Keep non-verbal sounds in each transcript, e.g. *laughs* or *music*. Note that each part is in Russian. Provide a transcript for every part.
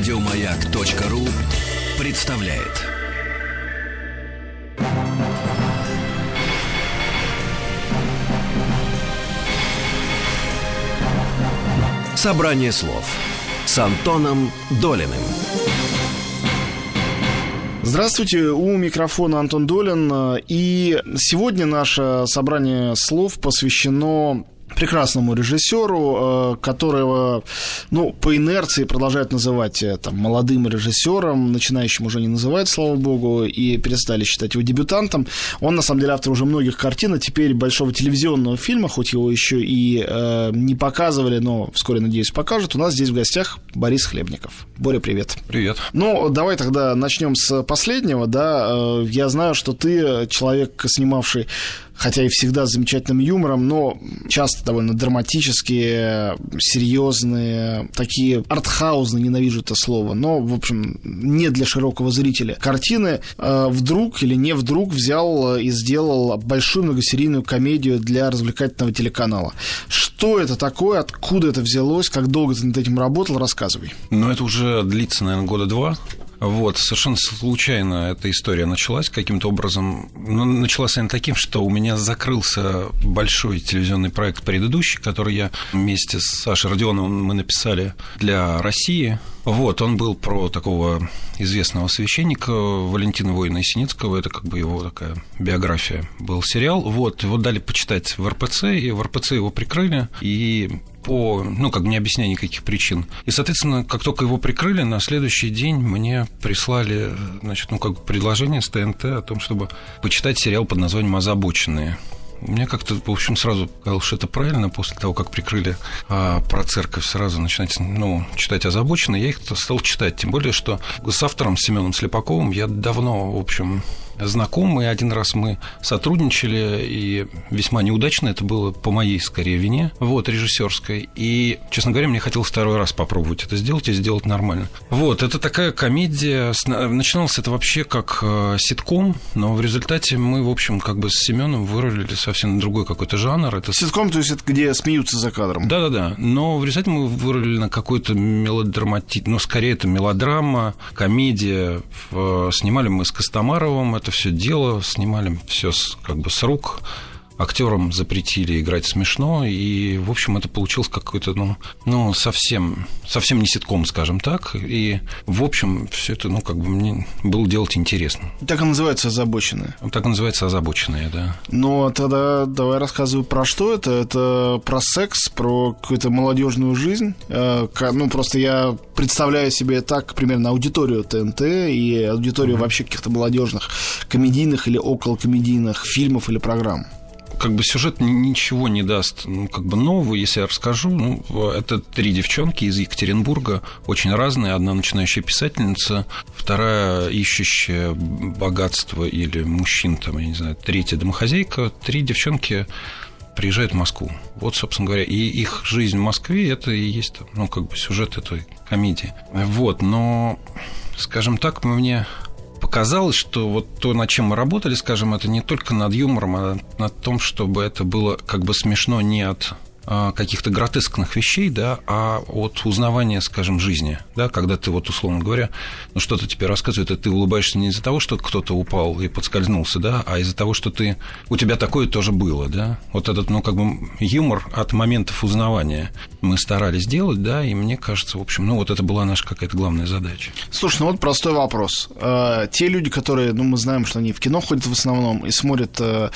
Радиомаяк.ру представляет. Собрание слов с Антоном Долиным. Здравствуйте, у микрофона Антон Долин. И сегодня наше собрание слов посвящено прекрасному режиссеру, э, которого, ну, по инерции продолжают называть э, там, молодым режиссером, начинающим уже не называют, слава богу, и перестали считать его дебютантом. Он, на самом деле, автор уже многих картин, а теперь большого телевизионного фильма, хоть его еще и э, не показывали, но вскоре, надеюсь, покажут. У нас здесь в гостях Борис Хлебников. Боря, привет. Привет. Ну, давай тогда начнем с последнего, да. Э, я знаю, что ты человек, снимавший хотя и всегда с замечательным юмором, но часто довольно драматические, серьезные, такие артхаузные, ненавижу это слово, но, в общем, не для широкого зрителя. Картины э, вдруг или не вдруг взял и сделал большую многосерийную комедию для развлекательного телеканала. Что это такое, откуда это взялось, как долго ты над этим работал, рассказывай. Ну, это уже длится, наверное, года два. Вот, совершенно случайно эта история началась каким-то образом. Ну, началась она таким, что у меня закрылся большой телевизионный проект предыдущий, который я вместе с Сашей Родионовым мы написали для России. Вот, он был про такого известного священника Валентина Воина Синицкого, это как бы его такая биография был сериал. Вот, его дали почитать в РПЦ, и в РПЦ его прикрыли, и по, ну, как бы не объясняя никаких причин. И, соответственно, как только его прикрыли, на следующий день мне прислали, значит, ну, как предложение с ТНТ о том, чтобы почитать сериал под названием «Озабоченные». Мне как-то, в общем, сразу показалось, что это правильно, после того, как прикрыли а, про церковь, сразу начинать, ну, читать озабоченно, я их стал читать. Тем более, что с автором Семеном Слепаковым я давно, в общем, знакомы. Один раз мы сотрудничали, и весьма неудачно это было по моей, скорее, вине, вот, режиссерской. И, честно говоря, мне хотелось второй раз попробовать это сделать и сделать нормально. Вот, это такая комедия. Начиналось это вообще как э, ситком, но в результате мы, в общем, как бы с Семеном вырулили совсем другой какой-то жанр. Это... Ситком, то есть это где смеются за кадром? Да-да-да. Но в результате мы вырулили на какой-то мелодраматик, ну, скорее это мелодрама, комедия. Снимали мы с Костомаровым, это это все дело, снимали все с, как бы с рук, актерам запретили играть смешно, и, в общем, это получилось какой-то, ну, ну совсем, совсем не ситком, скажем так, и, в общем, все это, ну, как бы мне было делать интересно. Так и называется «Озабоченные». Так и называется «Озабоченные», да. Ну, а тогда давай рассказывай, про что это. Это про секс, про какую-то молодежную жизнь. Э, ну, просто я представляю себе так примерно аудиторию ТНТ и аудиторию mm-hmm. вообще каких-то молодежных комедийных или околокомедийных фильмов или программ как бы сюжет ничего не даст ну, как бы нового, если я расскажу. Ну, это три девчонки из Екатеринбурга, очень разные. Одна начинающая писательница, вторая ищущая богатство или мужчин, там, я не знаю, третья домохозяйка. Три девчонки приезжают в Москву. Вот, собственно говоря, и их жизнь в Москве это и есть, ну, как бы сюжет этой комедии. Вот, но, скажем так, мне показалось, что вот то, над чем мы работали, скажем, это не только над юмором, а над том, чтобы это было как бы смешно не от а, каких-то гротескных вещей, да, а от узнавания, скажем, жизни, да, когда ты вот, условно говоря, ну, что-то тебе рассказывает, и ты улыбаешься не из-за того, что кто-то упал и подскользнулся, да, а из-за того, что ты, у тебя такое тоже было, да, вот этот, ну, как бы юмор от моментов узнавания мы старались делать, да, и мне кажется, в общем, ну, вот это была наша какая-то главная задача. Слушай, ну, вот простой вопрос. Э, те люди, которые, ну, мы знаем, что они в кино ходят в основном и смотрят э,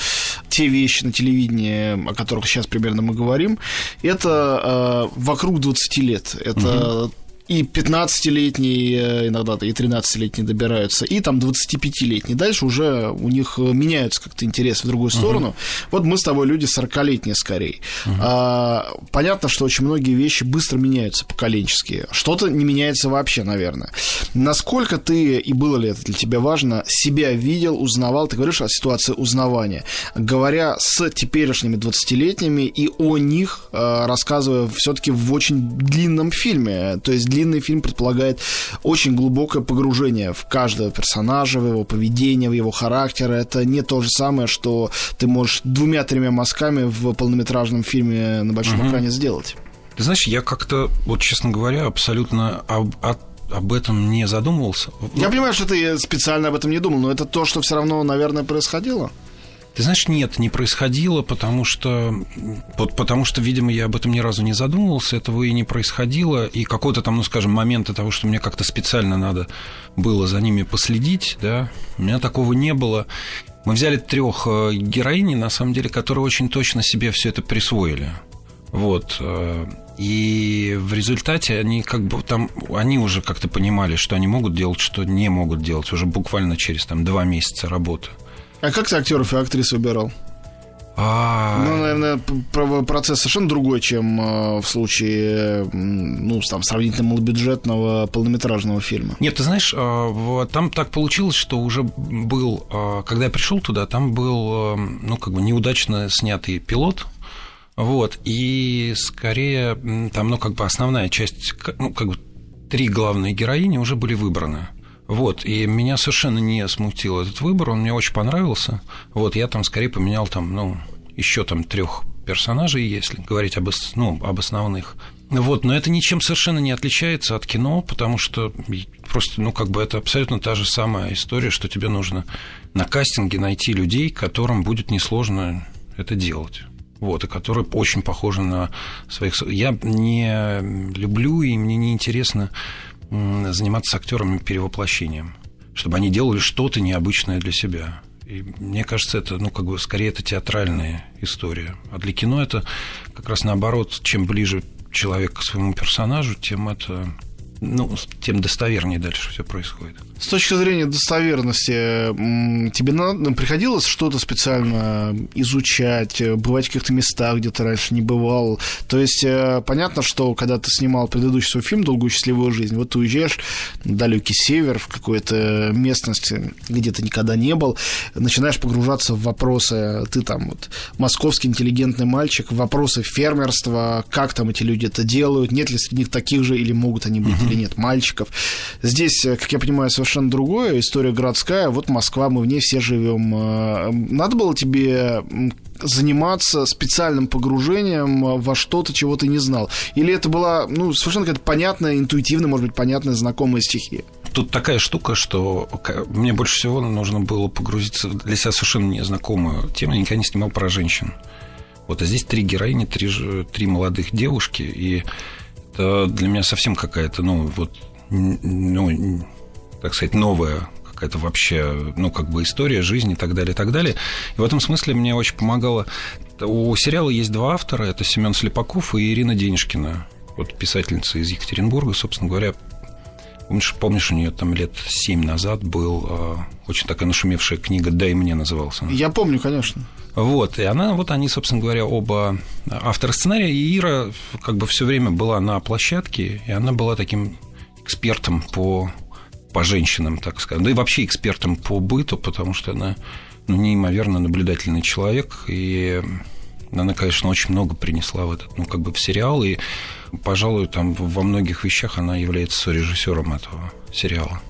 те вещи на телевидении, о которых сейчас примерно мы говорим, это э, вокруг 20 лет. Это угу и 15-летние, э, иногда и 13-летние добираются, и там 25-летние. Дальше уже у них э, меняются как-то интересы в другую сторону. Uh-huh. Вот мы с тобой люди 40-летние скорее. Uh-huh. А, понятно, что очень многие вещи быстро меняются поколенческие. Что-то не меняется вообще, наверное. Насколько ты, и было ли это для тебя важно, себя видел, узнавал, ты говоришь о ситуации узнавания, говоря с теперешними 20-летними и о них э, рассказывая все-таки в очень длинном фильме. То есть длинный фильм предполагает очень глубокое погружение в каждого персонажа, в его поведение, в его характер. Это не то же самое, что ты можешь двумя-тремя мазками в полнометражном фильме на большом угу. экране сделать. Ты знаешь, я как-то, вот честно говоря, абсолютно от об этом не задумывался. Я понимаю, что ты специально об этом не думал, но это то, что все равно, наверное, происходило. Ты знаешь, нет, не происходило, потому что, потому что, видимо, я об этом ни разу не задумывался, этого и не происходило, и какой-то там, ну, скажем, момента того, что мне как-то специально надо было за ними последить, да, у меня такого не было. Мы взяли трех э, героинь, на самом деле, которые очень точно себе все это присвоили. Вот. Э, и в результате они как бы там, они уже как-то понимали, что они могут делать, что не могут делать, уже буквально через там два месяца работы. А как ты актеров и актрис выбирал? А... Ну, наверное, процесс совершенно другой, чем э, в случае, ну, там, сравнительно малобюджетного полнометражного фильма. Нет, ты знаешь, э, там так получилось, что уже был, э, когда я пришел туда, там был, ну, как бы неудачно снятый пилот, вот, и скорее там, ну, как бы основная часть, ну, как бы три главные героини уже были выбраны. Вот, и меня совершенно не смутил этот выбор, он мне очень понравился. Вот, я там скорее поменял там, ну, еще там трех персонажей, если говорить об, ну, об основных. Вот, но это ничем совершенно не отличается от кино, потому что просто, ну, как бы это абсолютно та же самая история, что тебе нужно на кастинге найти людей, которым будет несложно это делать. Вот, и которые очень похожи на своих... Я не люблю, и мне не интересно заниматься актерами перевоплощением, чтобы они делали что-то необычное для себя. И мне кажется, это, ну, как бы, скорее, это театральная история. А для кино это как раз наоборот, чем ближе человек к своему персонажу, тем это ну, тем достовернее дальше все происходит. С точки зрения достоверности, тебе надо, приходилось что-то специально изучать, бывать в каких-то местах, где ты раньше не бывал? То есть, э, понятно, что когда ты снимал предыдущий свой фильм «Долгую счастливую жизнь», вот ты уезжаешь на далекий север, в какую-то местность, где ты никогда не был, начинаешь погружаться в вопросы, ты там вот московский интеллигентный мальчик, в вопросы фермерства, как там эти люди это делают, нет ли среди них таких же или могут они быть или нет мальчиков. Здесь, э, как я понимаю, совершенно другое, история городская, вот Москва, мы в ней все живем. Э, надо было тебе заниматься специальным погружением во что-то, чего ты не знал? Или это была, ну, совершенно какая-то понятная, интуитивная, может быть, понятная, знакомая стихия? Тут такая штука, что мне больше всего нужно было погрузиться для себя совершенно незнакомую тему. Я никогда не снимал про женщин. Вот, а здесь три героини, три, три молодых девушки, и это для меня совсем какая-то, ну, вот, ну, так сказать, новая какая-то вообще, ну, как бы история жизни и так далее, и так далее. И в этом смысле мне очень помогало... У сериала есть два автора, это Семен Слепаков и Ирина Денежкина, вот писательница из Екатеринбурга, собственно говоря, Помнишь, помнишь, у нее там лет семь назад был э, очень такая нашумевшая книга «Дай мне» назывался. Я помню, конечно. Вот, и она, вот они, собственно говоря, оба авторы сценария, и Ира как бы все время была на площадке, и она была таким экспертом по, по женщинам, так сказать, да и вообще экспертом по быту, потому что она ну, неимоверно наблюдательный человек, и она, конечно, очень много принесла в этот, ну, как бы в сериал, и, пожалуй, там во многих вещах она является режиссером этого сериала.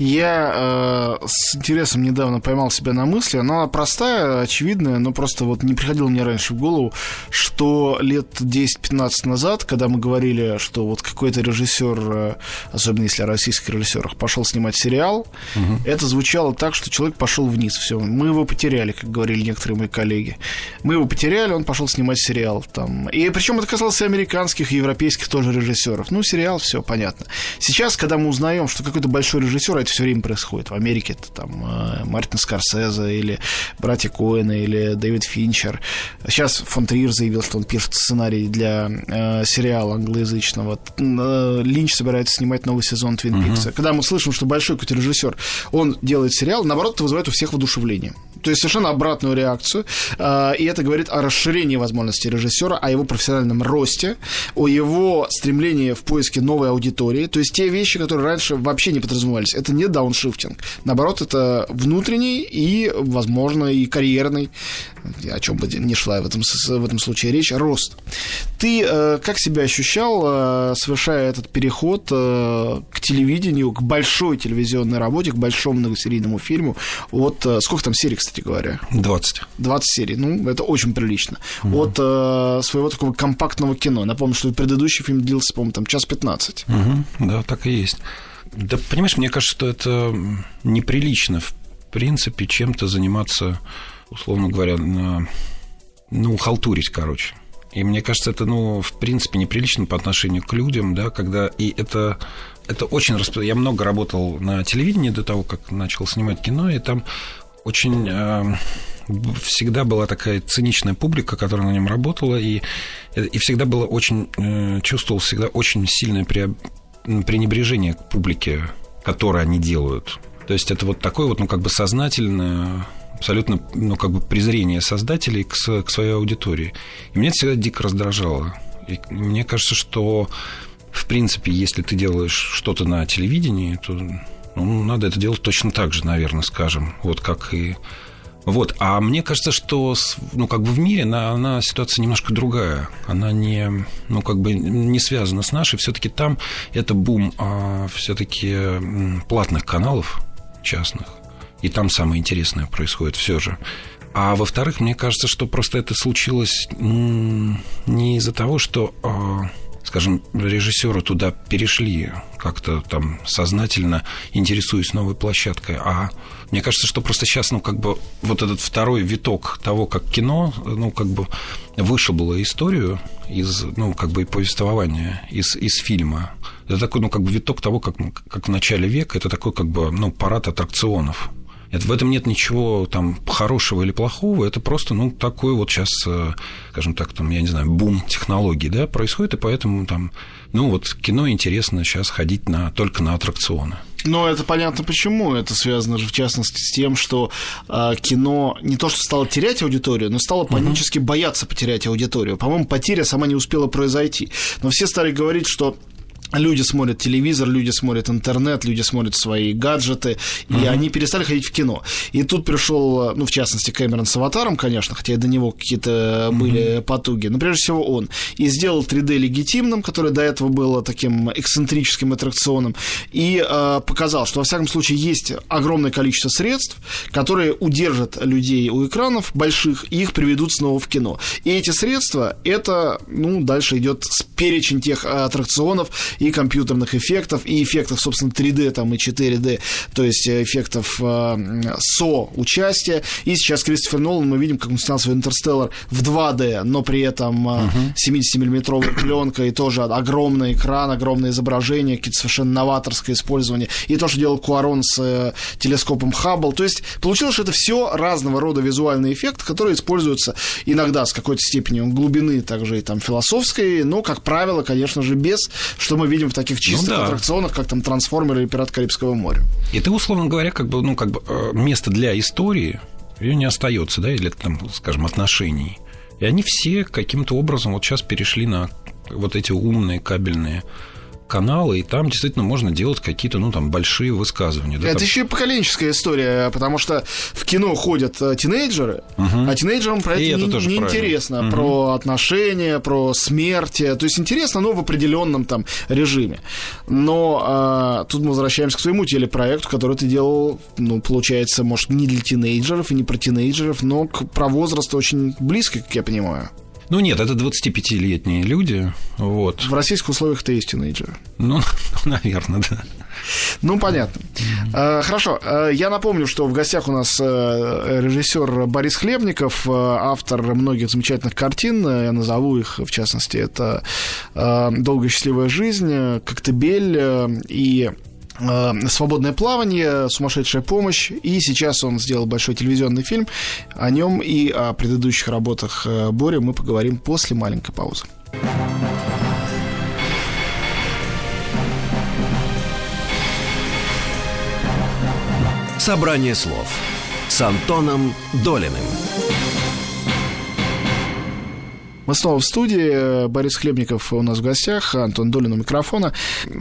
Я э, с интересом недавно поймал себя на мысли. Она простая, очевидная, но просто вот не приходило мне раньше в голову, что лет 10-15 назад, когда мы говорили, что вот какой-то режиссер, э, особенно если о российских режиссерах, пошел снимать сериал, угу. это звучало так, что человек пошел вниз. Все, мы его потеряли, как говорили некоторые мои коллеги. Мы его потеряли, он пошел снимать сериал. Там. И причем это касалось и американских, и европейских тоже режиссеров. Ну, сериал, все понятно. Сейчас, когда мы узнаем, что какой-то большой режиссер, это все время происходит. В Америке это там э, Мартин Скорсезе или братья Коэна или Дэвид Финчер. Сейчас фон Триер заявил, что он пишет сценарий для э, сериала англоязычного. Э, Линч собирается снимать новый сезон Твин Пикса. Uh-huh. Когда мы слышим, что большой какой-то режиссер, он делает сериал, наоборот, это вызывает у всех воодушевление. То есть совершенно обратную реакцию. Э, и это говорит о расширении возможностей режиссера, о его профессиональном росте, о его стремлении в поиске новой аудитории. То есть те вещи, которые раньше вообще не подразумевались. Это не дауншифтинг. Наоборот, это внутренний и, возможно, и карьерный, о чем бы ни шла в этом, в этом случае речь, рост. Ты э, как себя ощущал, э, совершая этот переход к телевидению, к большой телевизионной работе, к большому многосерийному фильму? Вот сколько там серий, кстати? Кстати говоря? 20. 20 серий. Ну, это очень прилично. Угу. От э, своего такого компактного кино. Напомню, что предыдущий фильм длился, по-моему, там час 15. Угу. Да, так и есть. Да, понимаешь, мне кажется, что это неприлично, в принципе, чем-то заниматься, условно говоря, на, ну, халтурить, короче. И мне кажется, это, ну, в принципе, неприлично по отношению к людям, да, когда... И это, это очень... Я много работал на телевидении до того, как начал снимать кино, и там очень... Э, всегда была такая циничная публика, которая на нем работала, и, и всегда было очень... Э, чувствовал всегда очень сильное пренебрежение к публике, которое они делают. То есть это вот такое вот, ну, как бы сознательное абсолютно, ну, как бы презрение создателей к, к своей аудитории. И меня это всегда дико раздражало. И мне кажется, что, в принципе, если ты делаешь что-то на телевидении, то ну, надо это делать точно так же, наверное, скажем. Вот как и... Вот, а мне кажется, что, ну, как бы в мире она, она ситуация немножко другая. Она не, ну, как бы не связана с нашей. Все-таки там это бум а, все-таки платных каналов частных и там самое интересное происходит все же. А во-вторых, мне кажется, что просто это случилось не из-за того, что, а, скажем, режиссеры туда перешли как-то там сознательно, интересуясь новой площадкой, а мне кажется, что просто сейчас, ну, как бы вот этот второй виток того, как кино, ну, как бы вышибло историю из, ну, как бы повествования из, из фильма. Это такой, ну, как бы виток того, как, как в начале века, это такой, как бы, ну, парад аттракционов это, в этом нет ничего там хорошего или плохого, это просто, ну, такой вот сейчас, э, скажем так, там, я не знаю, бум технологий, да, происходит, и поэтому там, ну, вот кино интересно сейчас ходить на, только на аттракционы. Но это понятно почему. Это связано же, в частности, с тем, что э, кино не то что стало терять аудиторию, но стало панически uh-huh. бояться потерять аудиторию. По-моему, потеря сама не успела произойти. Но все стали говорить, что Люди смотрят телевизор, люди смотрят интернет, люди смотрят свои гаджеты, и uh-huh. они перестали ходить в кино. И тут пришел, ну, в частности, Кэмерон с аватаром, конечно, хотя и до него какие-то uh-huh. были потуги, но прежде всего он. И сделал 3D легитимным, которое до этого было таким эксцентрическим аттракционом, и э, показал, что, во всяком случае, есть огромное количество средств, которые удержат людей у экранов больших и их приведут снова в кино. И эти средства, это, ну, дальше идет перечень тех аттракционов и компьютерных эффектов, и эффектов, собственно, 3D там и 4D, то есть эффектов э, со участия. И сейчас Кристофер Нолан, мы видим, как он снял свой Интерстеллар в 2D, но при этом э, uh-huh. 70-миллиметровая пленка и тоже огромный экран, огромное изображение, какие-то совершенно новаторское использование. И то, что делал Куарон с э, телескопом Хаббл. То есть получилось, что это все разного рода визуальные эффекты, которые используются иногда с какой-то степенью глубины, также и там философской, но, как правило, конечно же, без, что мы видим в таких чистых ну, да. аттракционах, как там Трансформеры или Пират Карибского моря. И ты, условно говоря, как бы, ну, как бы э, место для истории ее не остается, да, или там, скажем, отношений. И они все каким-то образом вот сейчас перешли на вот эти умные кабельные каналы, и там действительно можно делать какие-то, ну, там, большие высказывания. Да, это там... еще и поколенческая история, потому что в кино ходят э, тинейджеры, угу. а тинейджерам про и это, это не, не интересно, угу. про отношения, про смерть, то есть интересно, но в определенном там режиме. Но а, тут мы возвращаемся к своему телепроекту, который ты делал, ну, получается, может, не для тинейджеров и не про тинейджеров, но к, про возраст очень близко, как я понимаю. Ну нет, это 25-летние люди. Вот. В российских условиях ты есть тинейджер. Ну, *laughs* наверное, да. Ну, понятно. Mm-hmm. Хорошо. Э, я напомню, что в гостях у нас э, режиссер Борис Хлебников, автор многих замечательных картин. Я назову их, в частности, это «Долгая счастливая жизнь», «Коктебель» и Э, «Свободное плавание», «Сумасшедшая помощь», и сейчас он сделал большой телевизионный фильм. О нем и о предыдущих работах э, Бори мы поговорим после маленькой паузы. Собрание слов с Антоном Долиным. Мы снова в студии. Борис Хлебников у нас в гостях, Антон Долин у микрофона.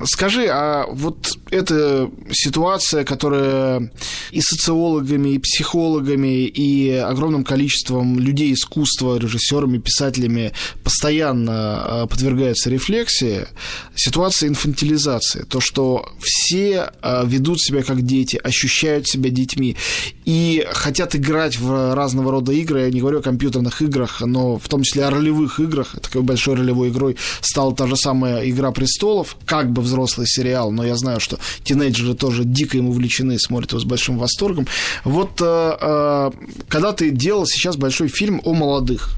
Скажи, а вот эта ситуация, которая и социологами, и психологами, и огромным количеством людей искусства, режиссерами, писателями постоянно а, подвергается рефлексии, ситуация инфантилизации. То, что все а, ведут себя как дети, ощущают себя детьми и хотят играть в разного рода игры. Я не говорю о компьютерных играх, но в том числе о ролевых играх. Такой большой ролевой игрой стала та же самая «Игра престолов», как бы взрослый сериал, но я знаю, что тинейджеры тоже дико ему увлечены, смотрят его с большим восторгом. Вот э, э, когда ты делал сейчас большой фильм о молодых,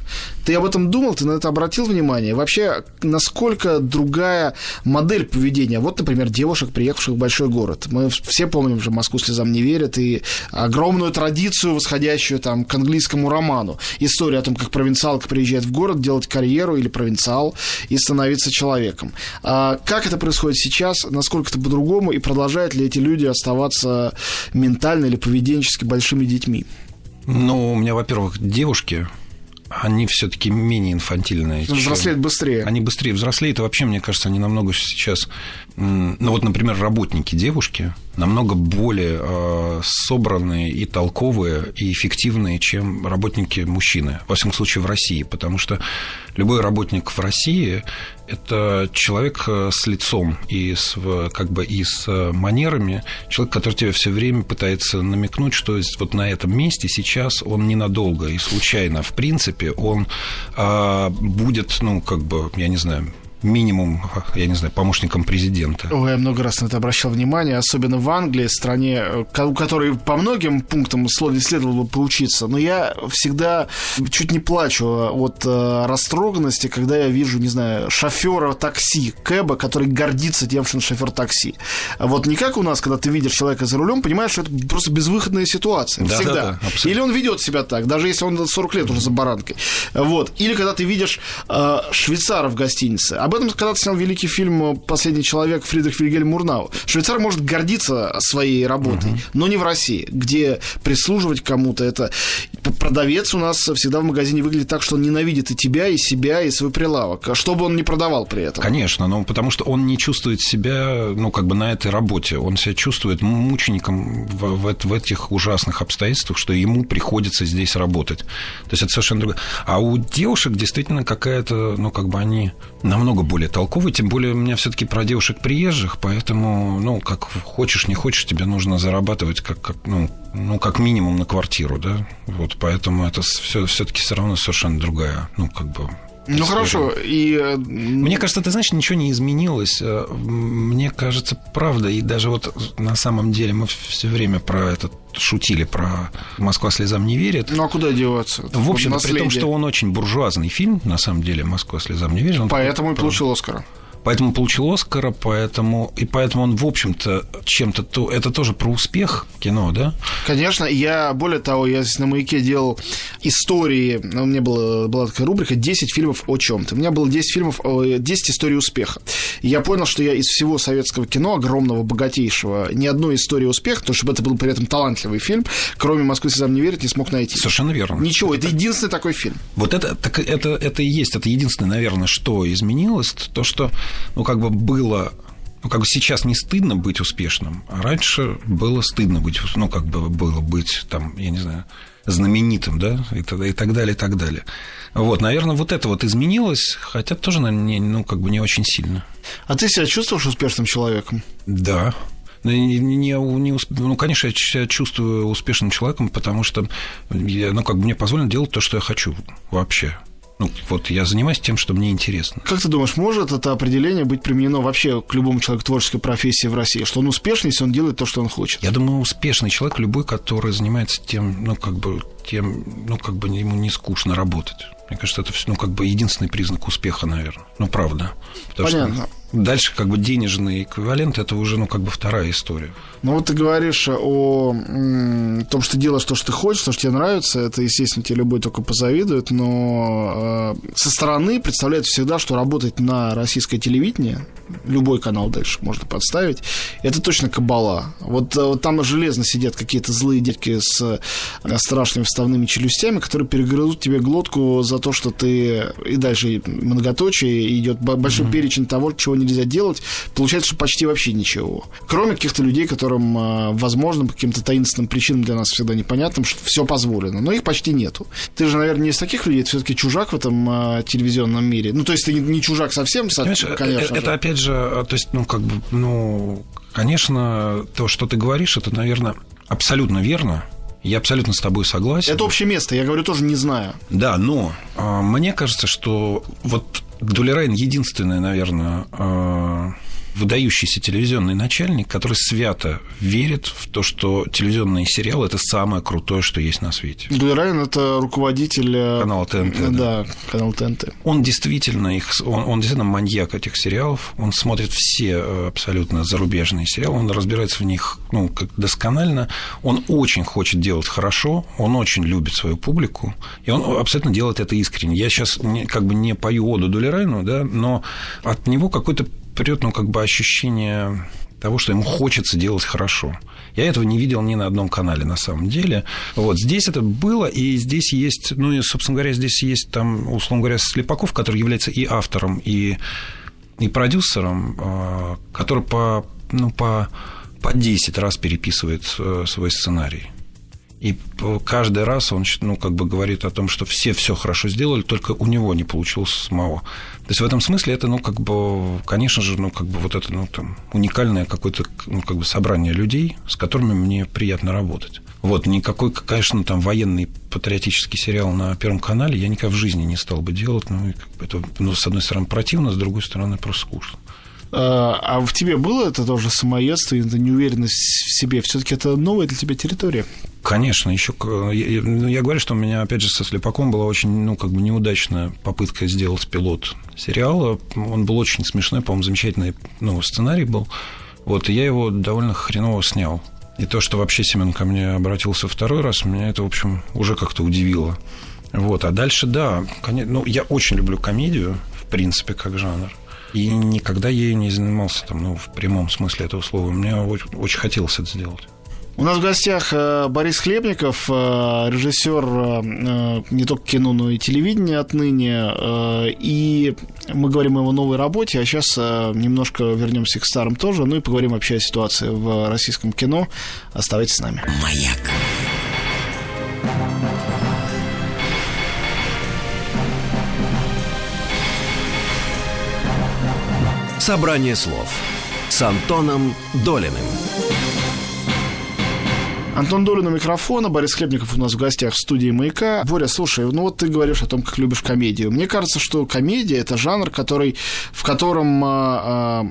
ты об этом думал, ты на это обратил внимание? Вообще, насколько другая модель поведения? Вот, например, девушек, приехавших в большой город. Мы все помним же «Москву слезам не верят» и огромную традицию, восходящую там к английскому роману. История о том, как провинциалка приезжает в город делать карьеру или провинциал и становиться человеком. А как это происходит сейчас? Насколько это по-другому? И продолжают ли эти люди оставаться ментально или поведенчески большими детьми? Ну, у меня, во-первых, девушки, они все-таки менее инфантильные. Взрослеют чем... быстрее. Они быстрее взрослеют, и вообще, мне кажется, они намного сейчас... Ну, вот, например, работники девушки намного более э, собранные и толковые, и эффективные, чем работники мужчины, во всяком случае, в России, потому что любой работник в России – это человек э, с лицом и с, как бы, и с манерами, человек, который тебе все время пытается намекнуть, что вот на этом месте сейчас он ненадолго и случайно, в принципе, он э, будет, ну, как бы, я не знаю, минимум, я не знаю, помощником президента. Ой, я много раз на это обращал внимание, особенно в Англии, стране, у которой по многим пунктам следовало бы поучиться. Но я всегда чуть не плачу от э, растроганности, когда я вижу, не знаю, шофера такси, кэба, который гордится тем, что он шофер такси. Вот не как у нас, когда ты видишь человека за рулем, понимаешь, что это просто безвыходная ситуация. Да, всегда. Да, да, Или он ведет себя так, даже если он 40 лет уже за баранкой. Вот. Или когда ты видишь э, швейцара в гостинице об этом когда-то снял великий фильм «Последний человек» Фридрих Вильгельм Мурнау. Швейцар может гордиться своей работой, угу. но не в России, где прислуживать кому-то это... Продавец у нас всегда в магазине выглядит так, что он ненавидит и тебя, и себя, и свой прилавок. А что бы он ни продавал при этом. Конечно, но потому что он не чувствует себя, ну, как бы на этой работе. Он себя чувствует мучеником в, в, в этих ужасных обстоятельствах, что ему приходится здесь работать. То есть это совершенно другое. А у девушек действительно какая-то, ну, как бы они намного более толковые, тем более у меня все-таки про девушек приезжих, поэтому, ну, как хочешь, не хочешь, тебе нужно зарабатывать как, как ну, ну, как минимум на квартиру, да, вот, поэтому это все, все-таки все равно совершенно другая, ну, как бы ну хорошо, и... Э, Мне кажется, ты знаешь, ничего не изменилось. Э, мне кажется, правда, и даже вот на самом деле мы все время про это шутили, про «Москва слезам не верит». Ну а куда деваться? В общем, при том, что он очень буржуазный фильм, на самом деле, «Москва слезам не верит». Поэтому и получил Оскара поэтому получил Оскара, поэтому, и поэтому он, в общем-то, чем-то... То, это тоже про успех кино, да? Конечно, я, более того, я здесь на «Маяке» делал истории, у меня была, была такая рубрика «10 фильмов о чем то У меня было 10 фильмов, 10 историй успеха. И я понял, что я из всего советского кино, огромного, богатейшего, ни одной истории успеха, то чтобы это был при этом талантливый фильм, кроме «Москвы слезам не верит», не смог найти. Совершенно верно. Ничего, это, это единственный такой фильм. Вот это, так, это, это и есть, это единственное, наверное, что изменилось, то, что ну, как бы было ну, как бы сейчас не стыдно быть успешным, а раньше было стыдно быть, ну, как бы было быть, там, я не знаю, знаменитым, да, и, и так далее, и так далее. Вот, наверное, вот это вот изменилось, хотя тоже, наверное, не, ну, как бы не очень сильно. А ты себя чувствуешь успешным человеком? Да. Не, не, не, ну, конечно, я себя чувствую успешным человеком, потому что я, ну, как бы мне позволено делать то, что я хочу вообще. Ну, вот я занимаюсь тем, что мне интересно. Как ты думаешь, может это определение быть применено вообще к любому человеку творческой профессии в России? Что он успешный, если он делает то, что он хочет? Я думаю, успешный человек любой, который занимается тем, ну, как бы, тем, ну, как бы ему не скучно работать. Мне кажется, это ну, как бы единственный признак успеха, наверное. Ну, правда. Потому Понятно. Что... Дальше как бы денежный эквивалент это уже ну как бы вторая история. Ну вот ты говоришь о том, что делаешь то, что ты хочешь, то, что тебе нравится, это, естественно, тебе любой только позавидует, но э, со стороны представляет всегда, что работать на российское телевидение, любой канал дальше можно подставить, это точно кабала. Вот, э, вот там железно сидят какие-то злые дядьки с э, страшными вставными челюстями, которые перегрызут тебе глотку за то, что ты и дальше многоточие, идет большой mm-hmm. перечень того, чего нельзя делать, получается, что почти вообще ничего. Кроме каких-то людей, которым, э, возможно, по каким-то таинственным причинам для нас всегда непонятным, что все позволено, но их почти нету. Ты же, наверное, не из таких людей, ты все-таки чужак в этом телевизионном мире. Ну, то есть ты не чужак совсем, Понимаешь, конечно. Это, же. опять же, то есть, ну, как бы, ну, конечно, то, что ты говоришь, это, наверное, абсолютно верно. Я абсолютно с тобой согласен. Это общее место, я говорю, тоже не знаю. Да, но э, мне кажется, что вот Дулерайн единственная, наверное, э, выдающийся телевизионный начальник, который свято верит в то, что телевизионный сериал – это самое крутое, что есть на свете. Дуэрайн – это руководитель… Э, канала ТНТ. Да, да, канал ТНТ. Он действительно, их, он, он действительно маньяк этих сериалов, он смотрит все э, абсолютно зарубежные сериалы, он разбирается в них ну, как досконально, он очень хочет делать хорошо, он очень любит свою публику, и он абсолютно делает это искренне. Я сейчас не, как бы не пою оду Дулерайну, да, но от него какой-то прет, ну, как бы ощущение того, что ему хочется делать хорошо. Я этого не видел ни на одном канале на самом деле. Вот здесь это было, и здесь есть, ну и, собственно говоря, здесь есть там, условно говоря, Слепаков, который является и автором, и, и продюсером, а, который по, ну, по, по 10 раз переписывает э, свой сценарий. И каждый раз он ну, как бы говорит о том, что все все хорошо сделали, только у него не получилось самого. То есть в этом смысле это, ну, как бы, конечно же, ну, как бы вот это, ну, там, уникальное какое-то, ну, как бы собрание людей, с которыми мне приятно работать. Вот, никакой, конечно, там военный патриотический сериал на Первом канале я никогда в жизни не стал бы делать. Ну, это, ну, с одной стороны, противно, с другой стороны, просто скучно. А, а в тебе было это тоже самоедство, это неуверенность в себе? Все-таки это новая для тебя территория? Конечно, еще я, ну, я говорю, что у меня, опять же, со Слепаком была очень, ну, как бы неудачная попытка сделать пилот сериала. Он был очень смешной, по-моему, замечательный ну, сценарий был. Вот, и я его довольно хреново снял. И то, что вообще Семен ко мне обратился второй раз, меня это, в общем, уже как-то удивило. Вот, а дальше, да, конечно, ну, я очень люблю комедию, в принципе, как жанр. И никогда ею не занимался там, ну, в прямом смысле этого слова. Мне очень, очень хотелось это сделать. У нас в гостях э, Борис Хлебников, э, режиссер э, не только кино, но и телевидения отныне. И мы говорим о его новой работе, а сейчас немножко вернемся к старым тоже, ну и поговорим вообще о ситуации в российском кино. Оставайтесь с нами. Маяк. Собрание слов с Антоном Долиным. Антон Долин у микрофона, Борис Хлебников у нас в гостях в студии «Маяка». Боря, слушай, ну вот ты говоришь о том, как любишь комедию. Мне кажется, что комедия – это жанр, который, в котором а, а,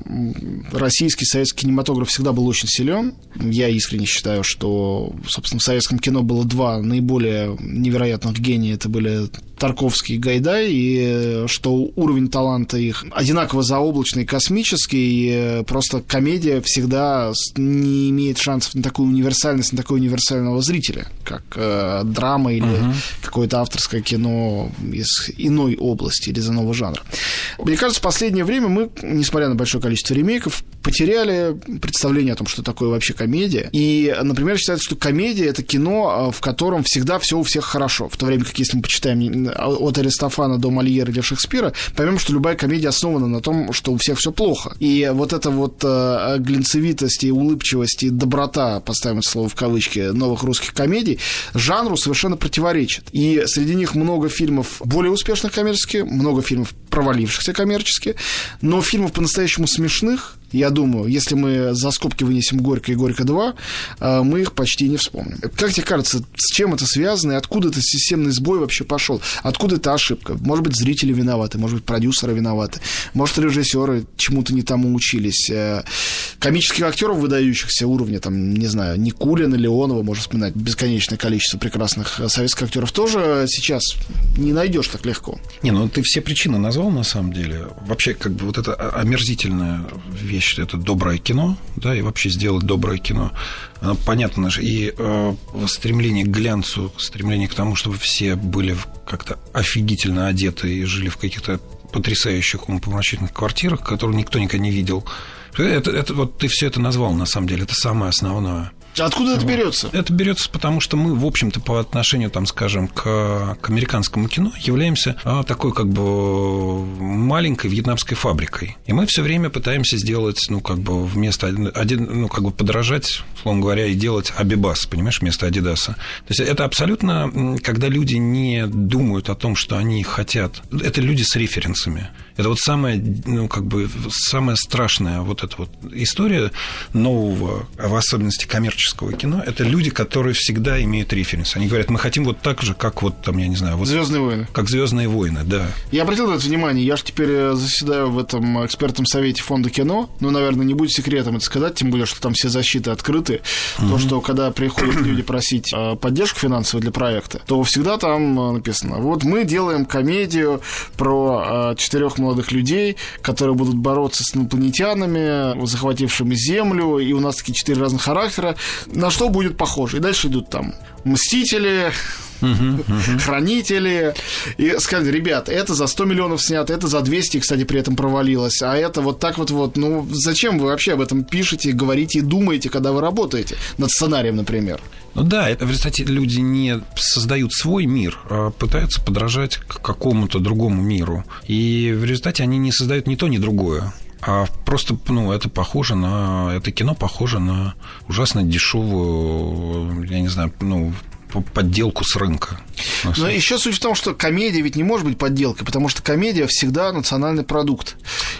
российский, советский кинематограф всегда был очень силен. Я искренне считаю, что, собственно, в советском кино было два наиболее невероятных гения. Это были Тарковский и Гайдай, и э, что уровень таланта их одинаково заоблачный, космический, и э, просто комедия всегда не имеет шансов на такую универсальность, на такого универсального зрителя, как э, драма или uh-huh. какое-то авторское кино из иной области или из иного жанра. Мне кажется, в последнее время мы, несмотря на большое количество ремейков, потеряли представление о том, что такое вообще комедия. И, например, считается, что комедия это кино, э, в котором всегда все у всех хорошо. В то время как если мы почитаем от Аристофана до Мольера или Шекспира, поймем, что любая комедия основана на том, что у всех все плохо. И вот эта вот э, глинцевитость и улыбчивость и доброта, поставим это слово в кавычки, новых русских комедий, жанру совершенно противоречит. И среди них много фильмов более успешных коммерчески, много фильмов провалившихся коммерчески, но фильмов по-настоящему смешных я думаю, если мы за скобки вынесем «Горько» и «Горько 2», э, мы их почти не вспомним. Как тебе кажется, с чем это связано и откуда этот системный сбой вообще пошел? Откуда эта ошибка? Может быть, зрители виноваты, может быть, продюсеры виноваты, может, режиссеры чему-то не тому учились. Э, комических актеров выдающихся уровня, там, не знаю, Никулина, Леонова, можно вспоминать бесконечное количество прекрасных э, советских актеров, тоже сейчас не найдешь так легко. Не, ну ты все причины назвал на самом деле. Вообще, как бы вот это омерзительная вещь, это доброе кино, да, и вообще сделать доброе кино. Понятно же, и э, стремление к глянцу, стремление к тому, чтобы все были как-то офигительно одеты и жили в каких-то потрясающих умопомрачительных квартирах, которые никто никогда не видел. Это, это, вот ты все это назвал, на самом деле, это самое основное. Откуда это берется? Это берется потому, что мы, в общем-то, по отношению, там, скажем, к, к американскому кино являемся а, такой как бы маленькой вьетнамской фабрикой. И мы все время пытаемся сделать, ну, как бы вместо, один, ну, как бы подражать, условно говоря, и делать Абибас, понимаешь, вместо Адидаса. То есть это абсолютно, когда люди не думают о том, что они хотят, это люди с референсами. Это вот самая, ну, как бы, самая страшная вот эта вот история нового, а в особенности коммерческого кино, это люди, которые всегда имеют референс. Они говорят, мы хотим вот так же, как вот там, я не знаю, вот... Звездные войны. Как Звездные войны, да. Я обратил на это внимание. Я же теперь э, заседаю в этом экспертном совете фонда кино. Ну, наверное, не будет секретом это сказать, тем более, что там все защиты открыты. Mm-hmm. То, что когда приходят *clears throat* люди просить э, поддержку финансовую для проекта, то всегда там э, написано, вот мы делаем комедию про четырех молодых людей, которые будут бороться с инопланетянами, захватившими Землю, и у нас такие четыре разных характера. На что будет похоже? И дальше идут там Мстители, хранители. И сказали, ребят, это за 100 миллионов снято, это за 200, кстати, при этом провалилось, а это вот так вот вот. Ну, зачем вы вообще об этом пишете, говорите и думаете, когда вы работаете над сценарием, например? Ну да, это в результате люди не создают свой мир, а пытаются подражать к какому-то другому миру. И в результате они не создают ни то, ни другое. А просто, ну, это похоже на... Это кино похоже на ужасно дешевую, я не знаю, ну, подделку с рынка. Но еще суть в том, что комедия ведь не может быть подделкой, потому что комедия всегда национальный продукт.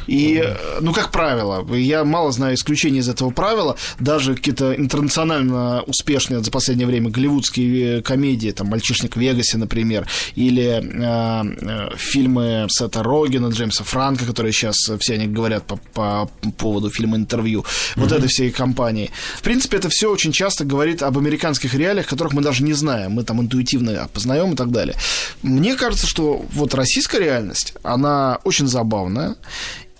И, ну, как правило, я мало знаю исключений из этого правила, даже какие-то интернационально успешные за последнее время голливудские э, комедии, там, «Мальчишник в Вегасе», например, или э, э, фильмы Сета Рогина, Джеймса Франка, которые сейчас все они говорят по, по поводу фильма «Интервью», mm-hmm. вот этой всей компании. В принципе, это все очень часто говорит об американских реалиях, которых мы даже не знаем, мы там интуитивно познаем и так далее. Мне кажется, что вот российская реальность, она очень забавная,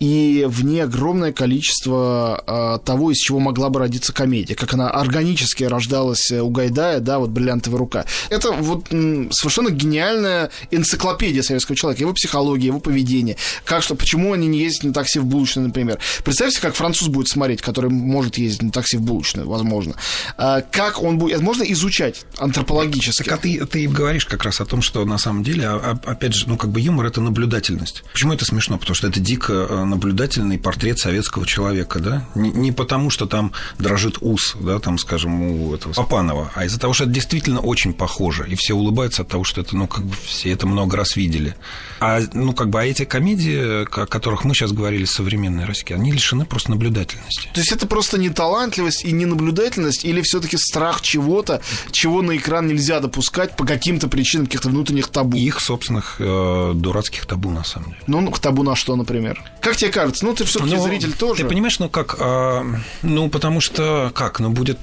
и в ней огромное количество а, того, из чего могла бы родиться комедия, как она органически рождалась у Гайдая, да, вот «Бриллиантовая рука». Это вот совершенно гениальная энциклопедия советского человека, его психология, его поведение, как что, почему они не ездят на такси в булочную, например. Представьте, как француз будет смотреть, который может ездить на такси в булочную, возможно. А, как он будет, это можно изучать антропологически. Так, а ты, ты говоришь как раз о том, что на самом деле, а, опять же, ну, как бы юмор – это наблюдательность. Почему это смешно? Потому что это дико э, наблюдательный портрет советского человека, да? Не, не потому, что там дрожит ус, да, там, скажем, у этого Папанова, а из-за того, что это действительно очень похоже, и все улыбаются от того, что это, ну, как бы все это много раз видели. А, ну, как бы, а эти комедии, о которых мы сейчас говорили, современные российские, они лишены просто наблюдательности. То есть это просто не талантливость и не наблюдательность, или все-таки страх чего-то, чего на экран нельзя допускать по каким-то причинам, каких-то внутренних табу? Их собственных э, дурацких табу, на самом деле. Ну, табу на что, например? Как тебе кажется? Ну, ты все-таки ну, зритель тоже. Ты понимаешь, ну как? А, ну, потому что как? Ну, будет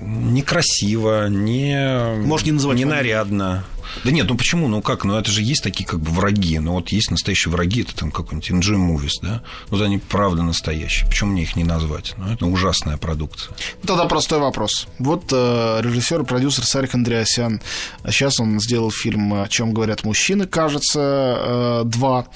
некрасиво, не, Может, не, называть не нарядно. Да нет, ну почему? Ну как? Ну это же есть такие как бы враги. Ну вот есть настоящие враги, это там какой-нибудь NG Movies, да? Вот они правда настоящие. Почему мне их не назвать? Ну это ужасная продукция. Тогда простой вопрос. Вот э, режиссер и продюсер Сарик Андреасян. Сейчас он сделал фильм «О чем говорят мужчины», кажется, э, два.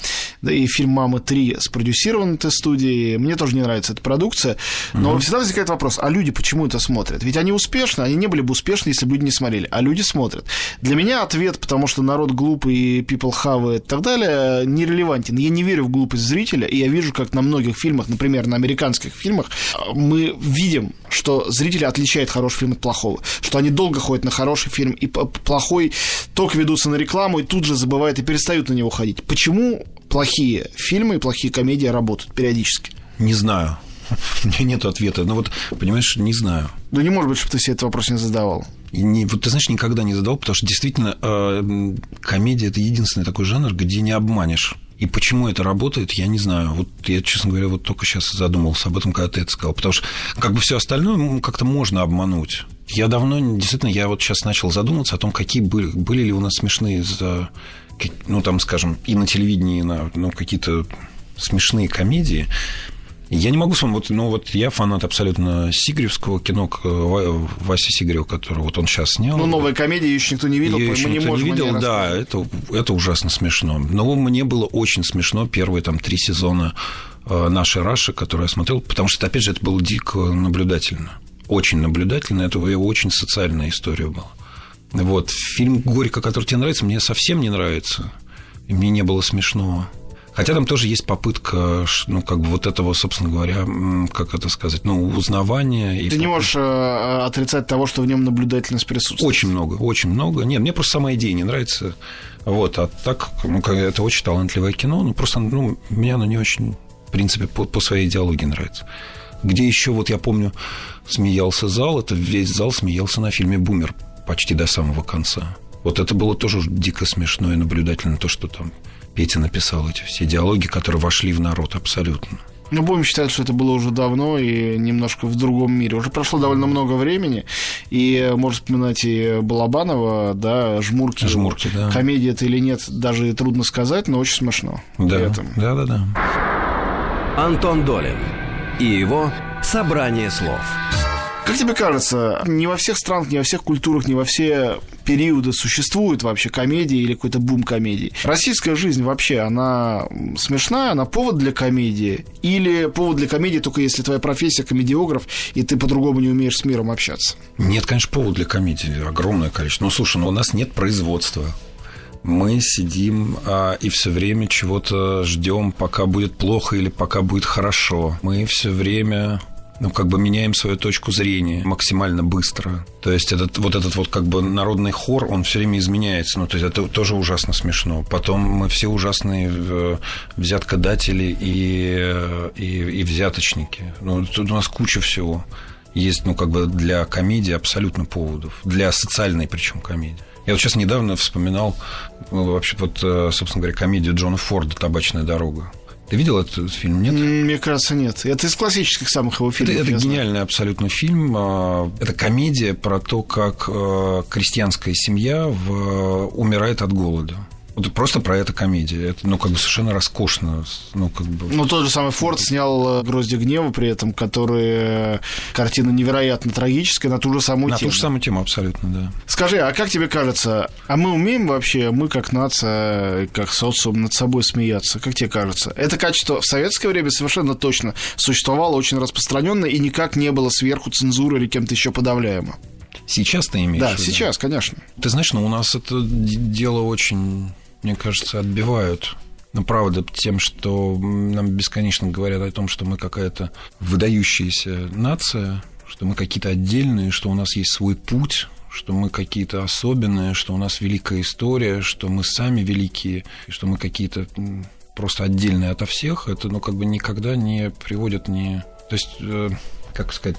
Да и фильм «Мамы 3» спродюсирован этой студией. Мне тоже не нравится эта продукция. Но угу. всегда возникает вопрос, а люди почему это смотрят? Ведь они успешны, они не были бы успешны, если бы люди не смотрели. А люди смотрят. Для меня ответ ответ, потому что народ глупый, и people have и так далее, нерелевантен. Я не верю в глупость зрителя, и я вижу, как на многих фильмах, например, на американских фильмах, мы видим, что зрители отличают хороший фильм от плохого, что они долго ходят на хороший фильм, и плохой только ведутся на рекламу, и тут же забывают и перестают на него ходить. Почему плохие фильмы и плохие комедии работают периодически? Не знаю. *laughs* У меня нет ответа. Но вот, понимаешь, не знаю. Ну, не может быть, чтобы ты себе этот вопрос не задавал. Не, вот ты знаешь, никогда не задавал, потому что действительно э, комедия это единственный такой жанр, где не обманешь. И почему это работает, я не знаю. Вот я, честно говоря, вот только сейчас задумался об этом, когда ты это сказал. Потому что как бы все остальное как-то можно обмануть. Я давно, действительно, я вот сейчас начал задумываться о том, какие были, были ли у нас смешные, ну, там, скажем, и на телевидении, и на ну, какие-то смешные комедии. Я не могу вспомнить, вот, ну вот я фанат абсолютно Сигревского кино, Вася Сигрева, который вот он сейчас снял. Ну, новая комедия, еще никто не видел, ее еще мы никто не можем не видел, да, это, это ужасно смешно. Но мне было очень смешно первые там три сезона э, нашей Раши, которую я смотрел, потому что, опять же, это было дико наблюдательно. Очень наблюдательно, это очень социальная история была. Вот, фильм «Горько», который тебе нравится, мне совсем не нравится. И мне не было смешного. Хотя там тоже есть попытка, ну, как бы вот этого, собственно говоря, как это сказать, ну, узнавания. Ты и не можешь э, отрицать того, что в нем наблюдательность присутствует. Очень много, очень много. Нет, мне просто сама идея не нравится. Вот, а так, ну, это очень талантливое кино, ну, просто, ну, меня оно не очень, в принципе, по, по своей идеологии нравится. Где еще, вот я помню, смеялся зал, это весь зал смеялся на фильме «Бумер» почти до самого конца. Вот это было тоже дико смешно и наблюдательно, то, что там Петя написал эти все диалоги, которые вошли в народ абсолютно. Ну, будем считать, что это было уже давно и немножко в другом мире. Уже прошло довольно много времени, и можно вспоминать и Балабанова, да, Жмурки. Жмурки, да. Комедия это или нет, даже трудно сказать, но очень смешно. Да, да, да, да. Антон Долин и его «Собрание слов». Как тебе кажется, не во всех странах, не во всех культурах, не во все периоды существует вообще комедия или какой-то бум комедий? Российская жизнь вообще, она смешная, она повод для комедии? Или повод для комедии только если твоя профессия комедиограф, и ты по-другому не умеешь с миром общаться? Нет, конечно, повод для комедии огромное количество. Ну, слушай, ну у нас нет производства мы сидим а, и все время чего-то ждем, пока будет плохо или пока будет хорошо. Мы все время ну, как бы меняем свою точку зрения максимально быстро. То есть этот, вот этот вот как бы народный хор, он все время изменяется. Ну, то есть это тоже ужасно смешно. Потом мы все ужасные э, взяткодатели и, и, и взяточники. Ну, тут у нас куча всего. Есть, ну, как бы для комедии абсолютно поводов. Для социальной причем комедии. Я вот сейчас недавно вспоминал, ну, вообще, вот, э, собственно говоря, комедию Джона Форда «Табачная дорога». Ты видел этот фильм, нет? Мне кажется, нет. Это из классических самых его фильмов. Это, это гениальный знаю. абсолютно фильм. А, это комедия про то, как э, крестьянская семья в... умирает от голода. Вот просто про это комедия. Это, ну, как бы совершенно роскошно. Ну, как бы... ну тот же самый Форд снял «Грозди гнева» при этом, который картина невероятно трагическая на ту же самую на тему. На ту же самую тему, абсолютно, да. Скажи, а как тебе кажется, а мы умеем вообще, мы как нация, как социум над собой смеяться? Как тебе кажется? Это качество в советское время совершенно точно существовало, очень распространенно и никак не было сверху цензуры или кем-то еще подавляемо. Сейчас ты имеешь? Да, сейчас, конечно. Ты знаешь, ну у нас это дело очень мне кажется, отбивают. Ну, правда, тем, что нам бесконечно говорят о том, что мы какая-то выдающаяся нация, что мы какие-то отдельные, что у нас есть свой путь, что мы какие-то особенные, что у нас великая история, что мы сами великие, что мы какие-то просто отдельные ото всех, это, ну, как бы никогда не приводит ни... То есть, э, как сказать,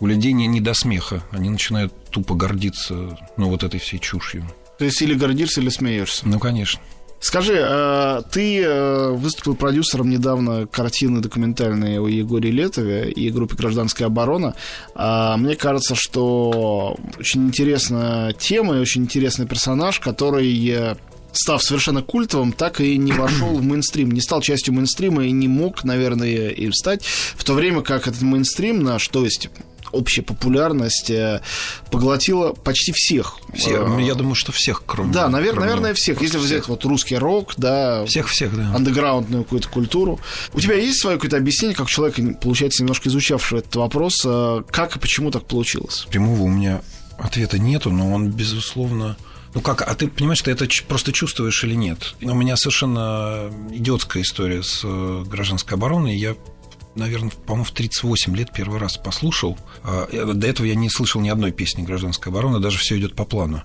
у людей не до смеха, они начинают тупо гордиться, ну, вот этой всей чушью. То есть или гордишься, или смеешься. Ну, конечно. Скажи, а ты э, выступил продюсером недавно картины документальной о Егоре Летове и группе «Гражданская оборона». А мне кажется, что очень интересная тема и очень интересный персонаж, который став совершенно культовым, так и не вошел в мейнстрим, не стал частью мейнстрима и не мог, наверное, и стать, в то время как этот мейнстрим наш, то есть общая популярность э, поглотила почти всех. Все, э, я думаю, что всех, кроме... Да, навер- кроме наверное, всех. Если взять всех. вот русский рок, да... Всех-всех, да. Андеграундную какую-то культуру. У тебя есть свое какое-то объяснение, как человек, получается, немножко изучавший этот вопрос, э, как и почему так получилось? Прямого у меня ответа нету, но он, безусловно... Ну как, а ты понимаешь, ты это просто чувствуешь или нет? У меня совершенно идиотская история с гражданской обороной. Я наверное, по-моему, в 38 лет первый раз послушал. А, до этого я не слышал ни одной песни «Гражданская оборона», даже все идет по плану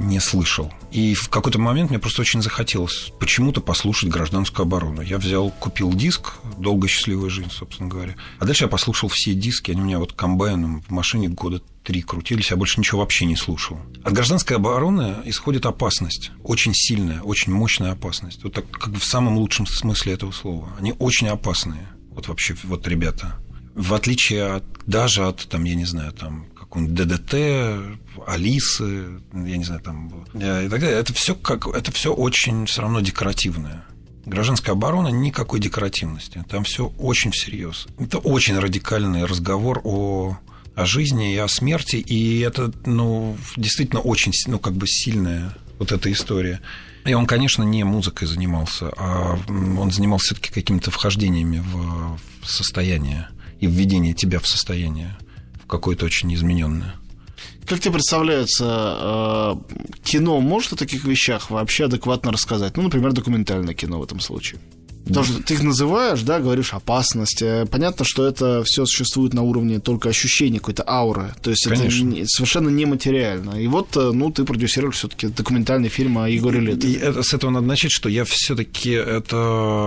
не слышал. И в какой-то момент мне просто очень захотелось почему-то послушать гражданскую оборону. Я взял, купил диск «Долгая счастливая жизнь», собственно говоря. А дальше я послушал все диски. Они у меня вот комбайном в машине года три крутились, я больше ничего вообще не слушал. От гражданской обороны исходит опасность. Очень сильная, очень мощная опасность. Вот так, как в самом лучшем смысле этого слова. Они очень опасные. Вот вообще, вот ребята. В отличие от, даже от, там, я не знаю, там, какого-нибудь ДДТ, Алисы, я не знаю, там э, и так далее. Это все как это все очень все равно декоративное. Гражданская оборона никакой декоративности. Там все очень всерьез. Это очень радикальный разговор о, о жизни и о смерти. И это, ну, действительно очень, ну, как бы сильная вот эта история. И он, конечно, не музыкой занимался, а он занимался все-таки какими-то вхождениями в состояние и введение тебя в состояние какое-то очень измененное. Как тебе представляется, э, кино может о таких вещах вообще адекватно рассказать? Ну, например, документальное кино в этом случае. Потому что ты их называешь, да, говоришь опасность. Э, понятно, что это все существует на уровне только ощущения какой-то ауры. То есть Конечно. это совершенно нематериально. И вот, э, ну, ты продюсировал все-таки документальный фильм о Егоре Летове. И это, с этого надо начать, что я все-таки это.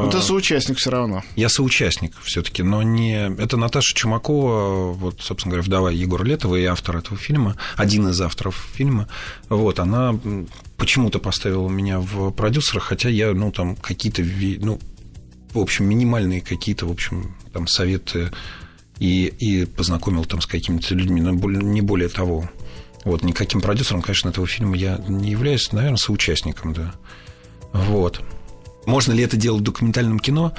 Ну, ты соучастник все равно. Я соучастник все-таки, но не. Это Наташа Чумакова, вот, собственно говоря, вдова Егора Летова и автор этого фильма, один из авторов фильма. Вот, она почему-то поставила меня в продюсера, хотя я, ну, там, какие-то, ну, в общем, минимальные какие-то, в общем, там советы и, и познакомил там с какими-то людьми, но не более того. Вот, никаким продюсером, конечно, этого фильма я не являюсь, наверное, соучастником, да. Вот. Можно ли это делать в документальном кино?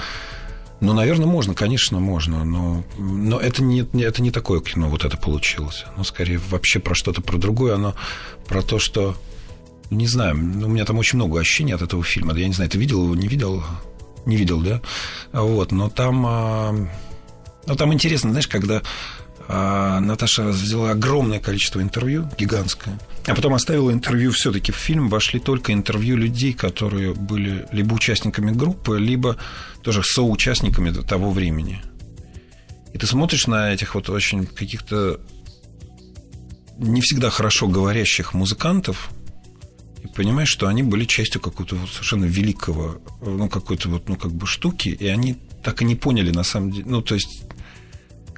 Ну, наверное, можно, конечно, можно, но, но это, не, это не такое кино, вот это получилось. Оно скорее вообще про что-то про другое, оно про то, что не знаю, у меня там очень много ощущений от этого фильма. Я не знаю, ты видел его, не видел? Не видел, да? Вот, но там, а, но там интересно, знаешь, когда а, Наташа взяла огромное количество интервью, гигантское, а потом оставила интервью все-таки в фильм, вошли только интервью людей, которые были либо участниками группы, либо тоже соучастниками того времени. И ты смотришь на этих вот очень каких-то не всегда хорошо говорящих музыкантов, и понимаешь, что они были частью какого-то вот совершенно великого, ну, какой-то вот, ну, как бы штуки, и они так и не поняли, на самом деле, ну, то есть,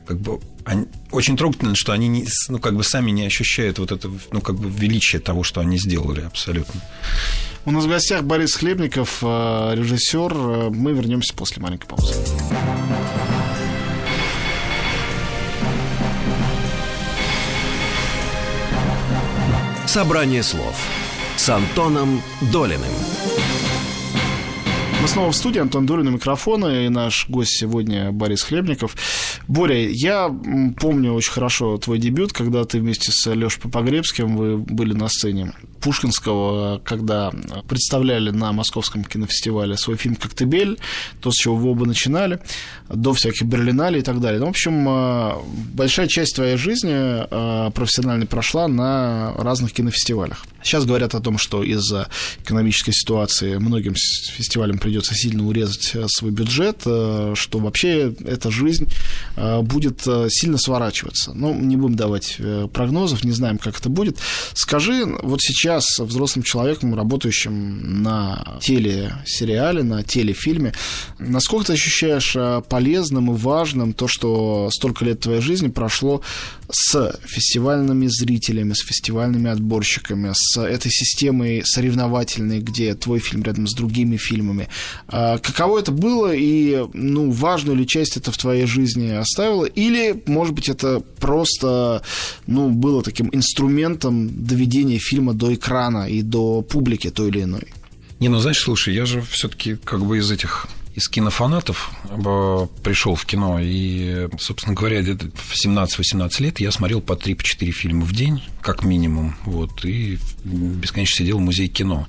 как бы, они, очень трогательно, что они, не, ну, как бы сами не ощущают вот это, ну, как бы, величие того, что они сделали, абсолютно. У нас в гостях Борис Хлебников, э, режиссер. Мы вернемся после маленькой паузы. Собрание слов Антоном Долиным. Мы снова в студии, Антон Долин у микрофона, и наш гость сегодня Борис Хлебников. Боря, я помню очень хорошо твой дебют, когда ты вместе с Лешей Попогребским вы были на сцене Пушкинского, когда представляли на Московском кинофестивале свой фильм «Коктебель», то, с чего вы оба начинали, до всяких Берлиналей и так далее. Ну, в общем, э, большая часть твоей жизни э, профессиональной прошла на разных кинофестивалях. Сейчас говорят о том, что из-за экономической ситуации многим фестивалям придется сильно урезать э, свой бюджет, что вообще эта жизнь будет сильно сворачиваться. Ну, не будем давать прогнозов, не знаем, как это будет. Скажи, вот сейчас взрослым человеком, работающим на телесериале, на телефильме, насколько ты ощущаешь полезным и важным то, что столько лет твоей жизни прошло с фестивальными зрителями, с фестивальными отборщиками, с этой системой соревновательной, где твой фильм рядом с другими фильмами. А каково это было и ну, важную ли часть это в твоей жизни оставило? Или, может быть, это просто ну, было таким инструментом доведения фильма до экрана и до публики той или иной? Не, ну знаешь, слушай, я же все-таки как бы из этих из кинофанатов пришел в кино, и, собственно говоря, где-то в 17-18 лет я смотрел по 3-4 фильма в день, как минимум, вот, и бесконечно сидел в музее кино.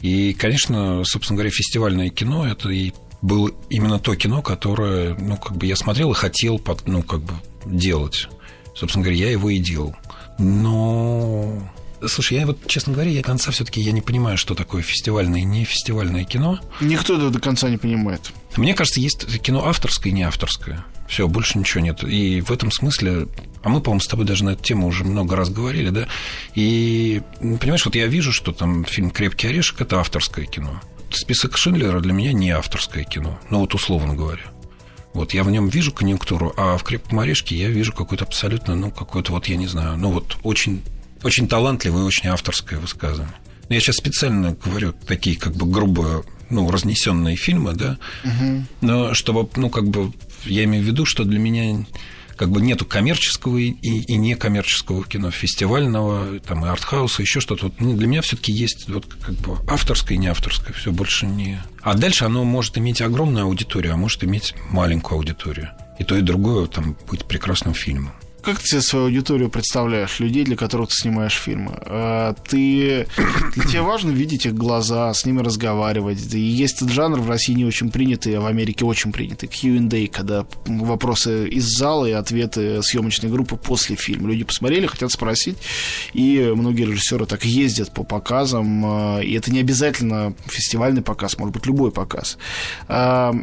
И, конечно, собственно говоря, фестивальное кино – это и было именно то кино, которое, ну, как бы я смотрел и хотел, ну, как бы делать. Собственно говоря, я его и делал. Но Слушай, я вот, честно говоря, я конца все-таки я не понимаю, что такое фестивальное и не фестивальное кино. Никто этого до конца не понимает. Мне кажется, есть кино авторское и не авторское. Все, больше ничего нет. И в этом смысле, а мы, по-моему, с тобой даже на эту тему уже много раз говорили, да? И, понимаешь, вот я вижу, что там фильм «Крепкий орешек» — это авторское кино. Список Шиндлера для меня не авторское кино. Ну, вот условно говоря. Вот я в нем вижу конъюнктуру, а в «Крепком орешке» я вижу какой-то абсолютно, ну, какой-то вот, я не знаю, ну, вот очень, очень талантливое, очень авторское высказывание. Я сейчас специально говорю такие как бы грубо, ну, разнесенные фильмы, да, угу. но чтобы, ну, как бы, я имею в виду, что для меня как бы нету коммерческого и, и некоммерческого кино, фестивального, там, и артхауса, еще что-то. Вот ну, для меня все таки есть вот как бы авторское и не авторское, все больше не... А дальше оно может иметь огромную аудиторию, а может иметь маленькую аудиторию. И то, и другое там быть прекрасным фильмом. Как ты себе свою аудиторию представляешь, людей, для которых ты снимаешь фильмы? А, ты, тебя важно видеть их глаза, с ними разговаривать. И есть этот жанр в России не очень принятый, а в Америке очень принятый. Q&A, когда вопросы из зала и ответы съемочной группы после фильма. Люди посмотрели, хотят спросить, и многие режиссеры так ездят по показам, а, и это не обязательно фестивальный показ, может быть, любой показ. А,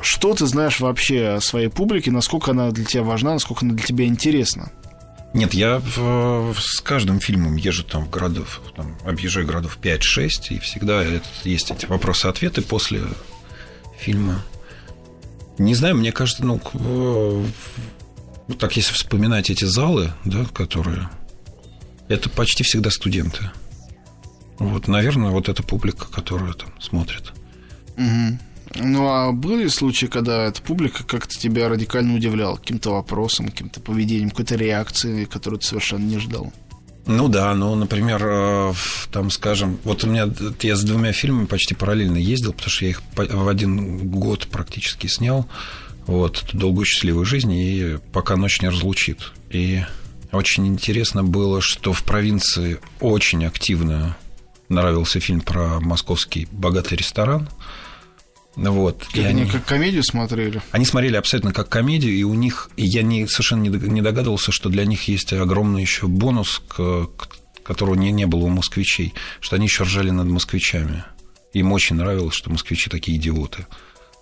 что ты знаешь вообще о своей публике, насколько она для тебя важна, насколько она для тебя интересна? Интересно. Нет, я с каждым фильмом езжу там в городов, там, объезжаю городов 5-6, и всегда есть эти вопросы-ответы после фильма. Не знаю, мне кажется, ну, так если вспоминать эти залы, да, которые... Это почти всегда студенты. Вот, наверное, вот эта публика, которая там смотрит. Угу. Ну, а были случаи, когда эта публика как-то тебя радикально удивляла каким-то вопросом, каким-то поведением, какой-то реакцией, которую ты совершенно не ждал? Ну да, ну, например, э, там, скажем, вот у меня, я с двумя фильмами почти параллельно ездил, потому что я их в один год практически снял, вот, «Долгую счастливую жизнь» и «Пока ночь не разлучит». И очень интересно было, что в провинции очень активно нравился фильм про московский богатый ресторан – вот. Как и они, они как комедию смотрели? Они смотрели абсолютно как комедию, и у них, и я не, совершенно не догадывался, что для них есть огромный еще бонус, к, к, которого не, не было у москвичей, что они еще ржали над москвичами. Им очень нравилось, что москвичи такие идиоты.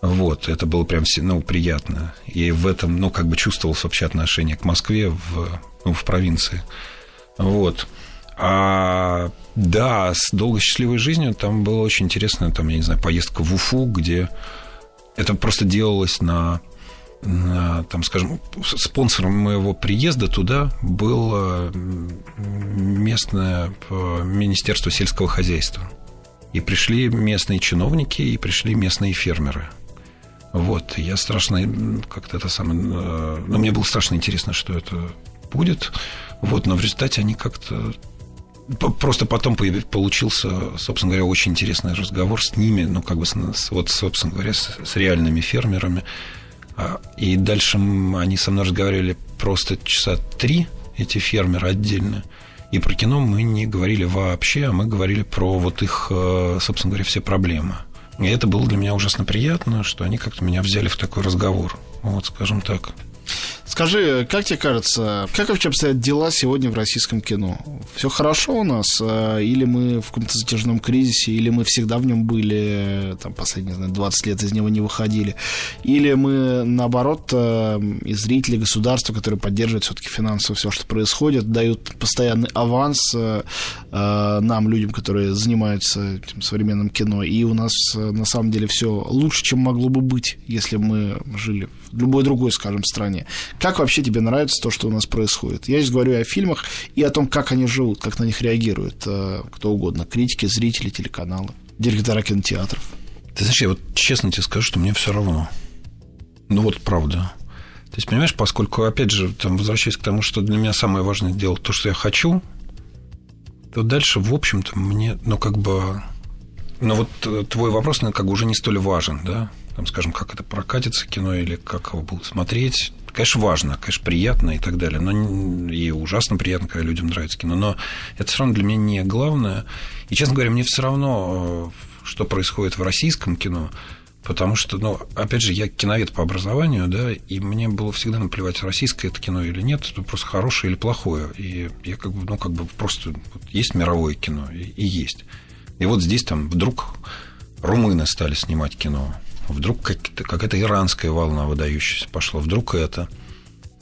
Вот, это было прям ну, приятно. И в этом, ну, как бы чувствовалось вообще отношение к Москве в, ну, в провинции. Вот. А, да, с долгой счастливой жизнью там была очень интересная, там, я не знаю, поездка в Уфу, где это просто делалось на, на там, скажем, спонсором моего приезда туда было местное э, Министерство сельского хозяйства. И пришли местные чиновники, и пришли местные фермеры. Вот, я страшно как-то это самое... Э, ну, мне было страшно интересно, что это будет. Вот, но в результате они как-то Просто потом получился, собственно говоря, очень интересный разговор с ними, ну, как бы, вот, собственно говоря, с, с реальными фермерами. А, и дальше они со мной разговаривали просто часа три, эти фермеры отдельно. И про кино мы не говорили вообще, а мы говорили про вот их, э, собственно говоря, все проблемы. И это было для меня ужасно приятно, что они как-то меня взяли в такой разговор. Вот, скажем так. Скажи, как тебе кажется, как вообще обстоят дела сегодня в российском кино? Все хорошо у нас? А, или мы в каком-то затяжном кризисе? Или мы всегда в нем были, там, последние, знаю, 20 лет из него не выходили? Или мы, наоборот, а, и зрители, государства, которые поддерживают все-таки финансово все, что происходит, дают постоянный аванс а, нам, людям, которые занимаются этим современным кино, и у нас на самом деле все лучше, чем могло бы быть, если мы жили в любой другой, скажем, стране. Как вообще тебе нравится то, что у нас происходит? Я здесь говорю о фильмах и о том, как они живут, как на них реагируют э, кто угодно. Критики, зрители, телеканалы, директора кинотеатров. Ты знаешь, я вот честно тебе скажу, что мне все равно. Ну вот правда. То есть, понимаешь, поскольку, опять же, там, возвращаясь к тому, что для меня самое важное делать то, что я хочу, то дальше, в общем-то, мне, ну, как бы... Ну, вот э, твой вопрос, как бы уже не столь важен, да? Там, скажем, как это прокатится кино или как его будут смотреть конечно, важно, конечно, приятно и так далее, но и ужасно приятно, когда людям нравится кино, но это все равно для меня не главное. И, честно говоря, мне все равно, э, что происходит в российском кино, Потому что, ну, опять же, я киновед по образованию, да, и мне было всегда наплевать, российское это кино или нет, это просто хорошее или плохое. И я как бы, ну, как бы просто вот есть мировое кино, и, и есть. И вот здесь там вдруг румыны стали снимать кино, вдруг какая-то иранская волна выдающаяся пошла, вдруг это.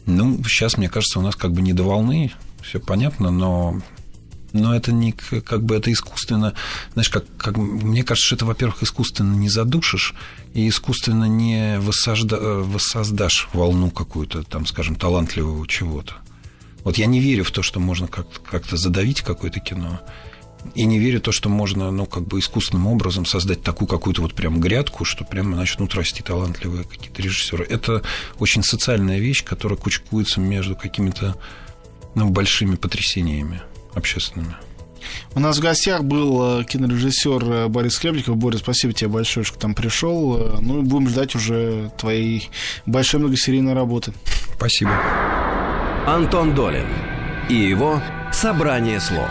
Ну, сейчас, мне кажется, у нас как бы не до волны, все понятно, но но это не как бы это искусственно, знаешь, как, как мне кажется, что это, во-первых, искусственно не задушишь и искусственно не воссозда, воссоздашь волну какую-то, там, скажем, талантливого чего-то. Вот я не верю в то, что можно как-то, как-то задавить какое-то кино. И не верю в то, что можно, ну, как бы искусственным образом создать такую какую-то вот прям грядку, что прямо начнут расти талантливые какие-то режиссеры. Это очень социальная вещь, которая кучкуется между какими-то ну, большими потрясениями общественными. У нас в гостях был э, кинорежиссер э, Борис Хлебников. Борис, спасибо тебе большое, что там пришел. Э, ну и будем ждать уже твоей большой многосерийной работы. Спасибо. Антон Долин и его «Собрание слов».